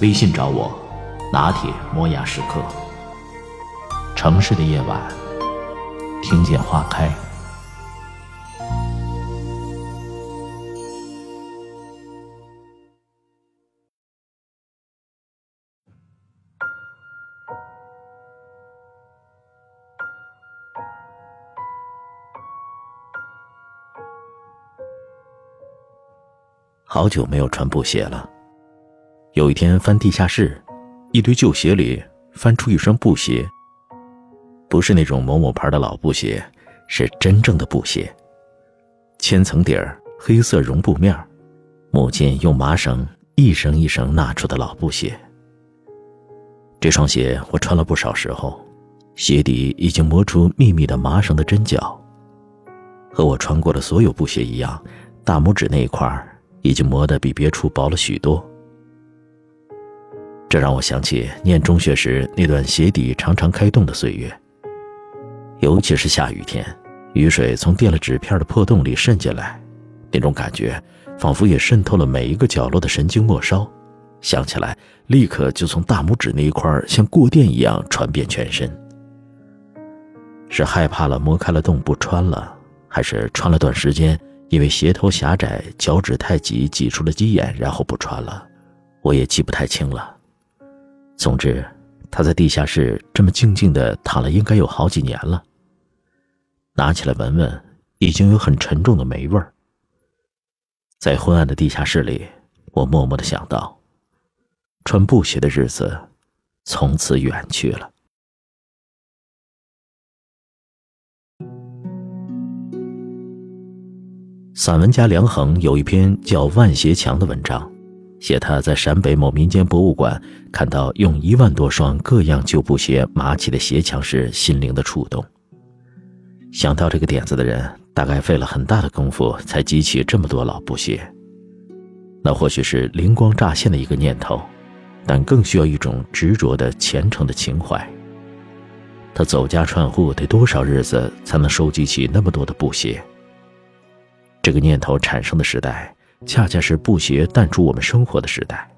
微信找我，拿铁磨牙时刻。城市的夜晚，听见花开。好久没有穿布鞋了。有一天翻地下室，一堆旧鞋里翻出一双布鞋。不是那种某某牌的老布鞋，是真正的布鞋。千层底儿，黑色绒布面，母亲用麻绳一绳一绳纳出的老布鞋。这双鞋我穿了不少时候，鞋底已经磨出密密的麻绳的针脚。和我穿过的所有布鞋一样，大拇指那一块已经磨得比别处薄了许多。这让我想起念中学时那段鞋底常常开洞的岁月。尤其是下雨天，雨水从垫了纸片的破洞里渗进来，那种感觉仿佛也渗透了每一个角落的神经末梢，想起来立刻就从大拇指那一块像过电一样传遍全身。是害怕了磨开了洞不穿了，还是穿了段时间因为鞋头狭窄、脚趾太挤挤出了鸡眼，然后不穿了？我也记不太清了。总之，他在地下室这么静静地躺了，应该有好几年了。拿起来闻闻，已经有很沉重的霉味儿。在昏暗的地下室里，我默默地想到，穿布鞋的日子从此远去了。散文家梁衡有一篇叫《万鞋墙》的文章，写他在陕北某民间博物馆看到用一万多双各样旧布鞋码起的鞋墙时，心灵的触动。想到这个点子的人，大概费了很大的功夫才集齐这么多老布鞋。那或许是灵光乍现的一个念头，但更需要一种执着的虔诚的情怀。他走家串户得多少日子才能收集起那么多的布鞋？这个念头产生的时代，恰恰是布鞋淡出我们生活的时代。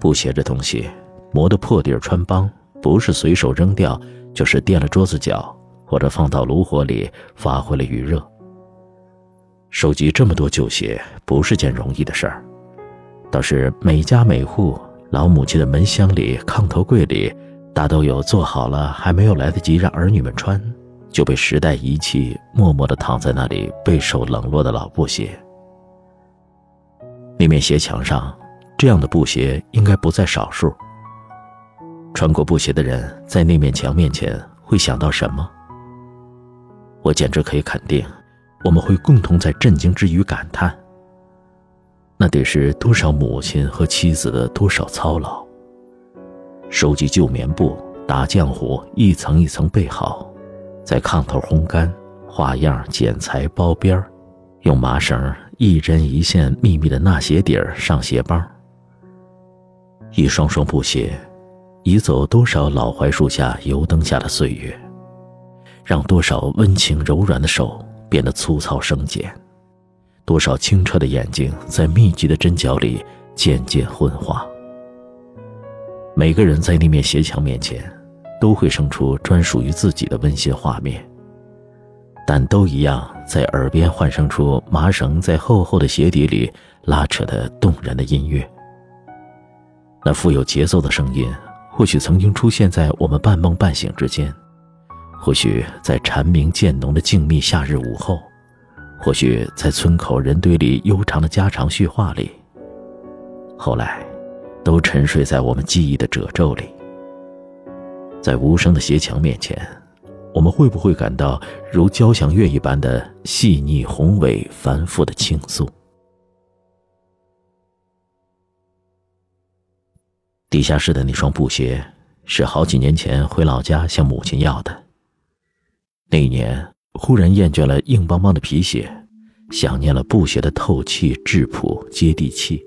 布鞋这东西，磨得破底儿穿帮，不是随手扔掉，就是垫了桌子脚，或者放到炉火里发挥了余热。收集这么多旧鞋，不是件容易的事儿，倒是每家每户老母亲的门箱里、炕头柜里，大都有做好了还没有来得及让儿女们穿。就被时代遗弃，默默地躺在那里，备受冷落的老布鞋。那面鞋墙上，这样的布鞋应该不在少数。穿过布鞋的人，在那面墙面前会想到什么？我简直可以肯定，我们会共同在震惊之余感叹：那得是多少母亲和妻子的多少操劳。收集旧棉布，打浆糊，一层一层备好。在炕头烘干，花样剪裁包边儿，用麻绳一针一线密密的纳鞋底儿上鞋帮。一双双布鞋，移走多少老槐树下油灯下的岁月，让多少温情柔软的手变得粗糙生茧，多少清澈的眼睛在密集的针脚里渐渐昏花。每个人在那面鞋墙面前。都会生出专属于自己的温馨画面，但都一样在耳边幻生出麻绳在厚厚的鞋底里拉扯的动人的音乐。那富有节奏的声音，或许曾经出现在我们半梦半醒之间，或许在蝉鸣渐浓的静谧夏日午后，或许在村口人堆里悠长的家常叙话里。后来，都沉睡在我们记忆的褶皱里。在无声的鞋墙面前，我们会不会感到如交响乐一般的细腻、宏伟、繁复的倾诉？地下室的那双布鞋，是好几年前回老家向母亲要的。那一年，忽然厌倦了硬邦邦的皮鞋，想念了布鞋的透气、质朴、接地气，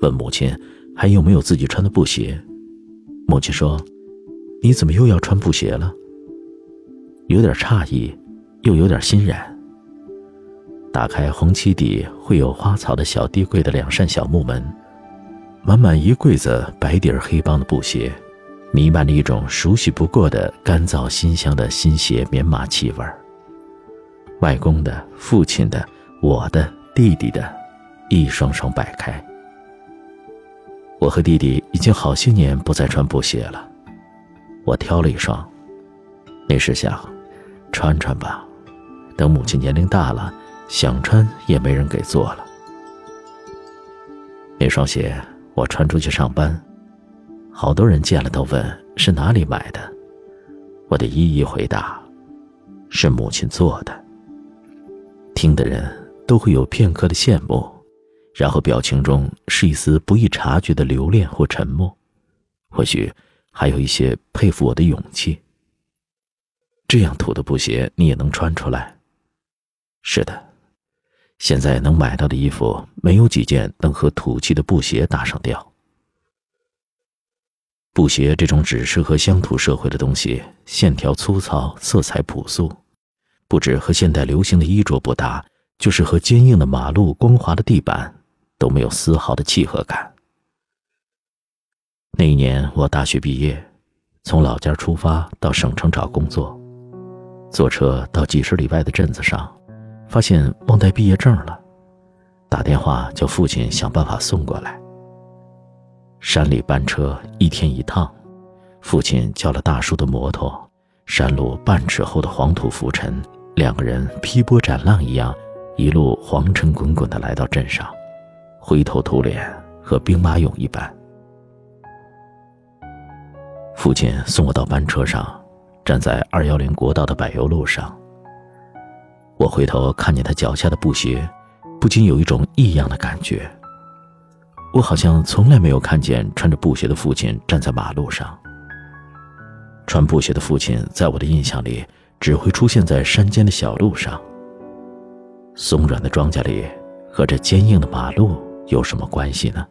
问母亲还有没有自己穿的布鞋。母亲说：“你怎么又要穿布鞋了？”有点诧异，又有点欣然。打开红漆底绘有花草的小地柜的两扇小木门，满满一柜子白底儿黑帮的布鞋。弥漫着一种熟悉不过的干燥新香的新鞋棉麻气味儿。外公的、父亲的、我的、弟弟的，一双双摆开。我和弟弟已经好些年不再穿布鞋了，我挑了一双，那时想，穿穿吧，等母亲年龄大了，想穿也没人给做了。那双鞋我穿出去上班。好多人见了都问是哪里买的，我得一一回答，是母亲做的。听的人都会有片刻的羡慕，然后表情中是一丝不易察觉的留恋或沉默，或许还有一些佩服我的勇气。这样土的布鞋你也能穿出来？是的，现在能买到的衣服没有几件能和土气的布鞋搭上调。布鞋这种只适合乡土社会的东西，线条粗糙，色彩朴素，不止和现代流行的衣着不搭，就是和坚硬的马路、光滑的地板都没有丝毫的契合感。那一年我大学毕业，从老家出发到省城找工作，坐车到几十里外的镇子上，发现忘带毕业证了，打电话叫父亲想办法送过来。山里班车一天一趟，父亲叫了大叔的摩托，山路半尺厚的黄土浮沉，两个人劈波斩浪一样，一路黄尘滚滚的来到镇上，灰头土脸和兵马俑一般。父亲送我到班车上，站在二幺零国道的柏油路上。我回头看见他脚下的布鞋，不禁有一种异样的感觉。我好像从来没有看见穿着布鞋的父亲站在马路上。穿布鞋的父亲在我的印象里只会出现在山间的小路上。松软的庄稼里和这坚硬的马路有什么关系呢？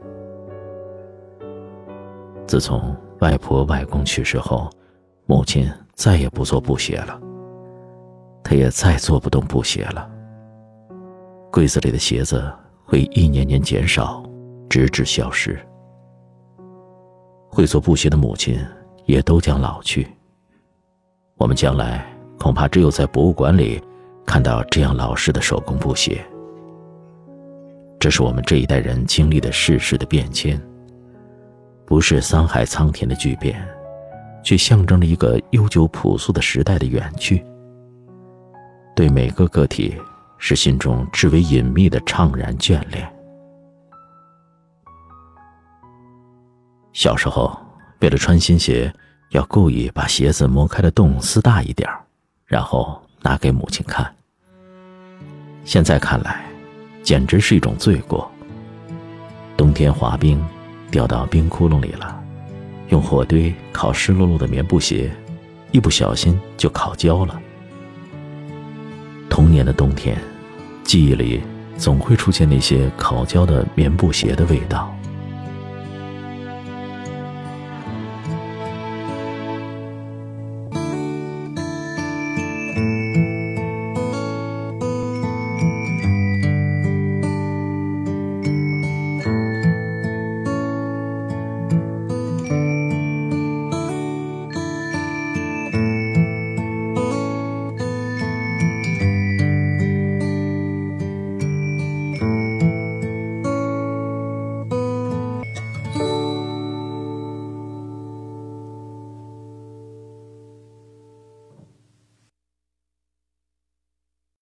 自从外婆外公去世后，母亲再也不做布鞋了。他也再做不动布鞋了。柜子里的鞋子会一年年减少。直至消失。会做布鞋的母亲也都将老去。我们将来恐怕只有在博物馆里看到这样老式的手工布鞋。这是我们这一代人经历的世事的变迁，不是沧海桑田的巨变，却象征着一个悠久朴素的时代的远去。对每个个体，是心中至为隐秘的怅然眷恋。小时候，为了穿新鞋，要故意把鞋子磨开的洞撕大一点然后拿给母亲看。现在看来，简直是一种罪过。冬天滑冰，掉到冰窟窿里了，用火堆烤湿漉漉的棉布鞋，一不小心就烤焦了。童年的冬天，记忆里总会出现那些烤焦的棉布鞋的味道。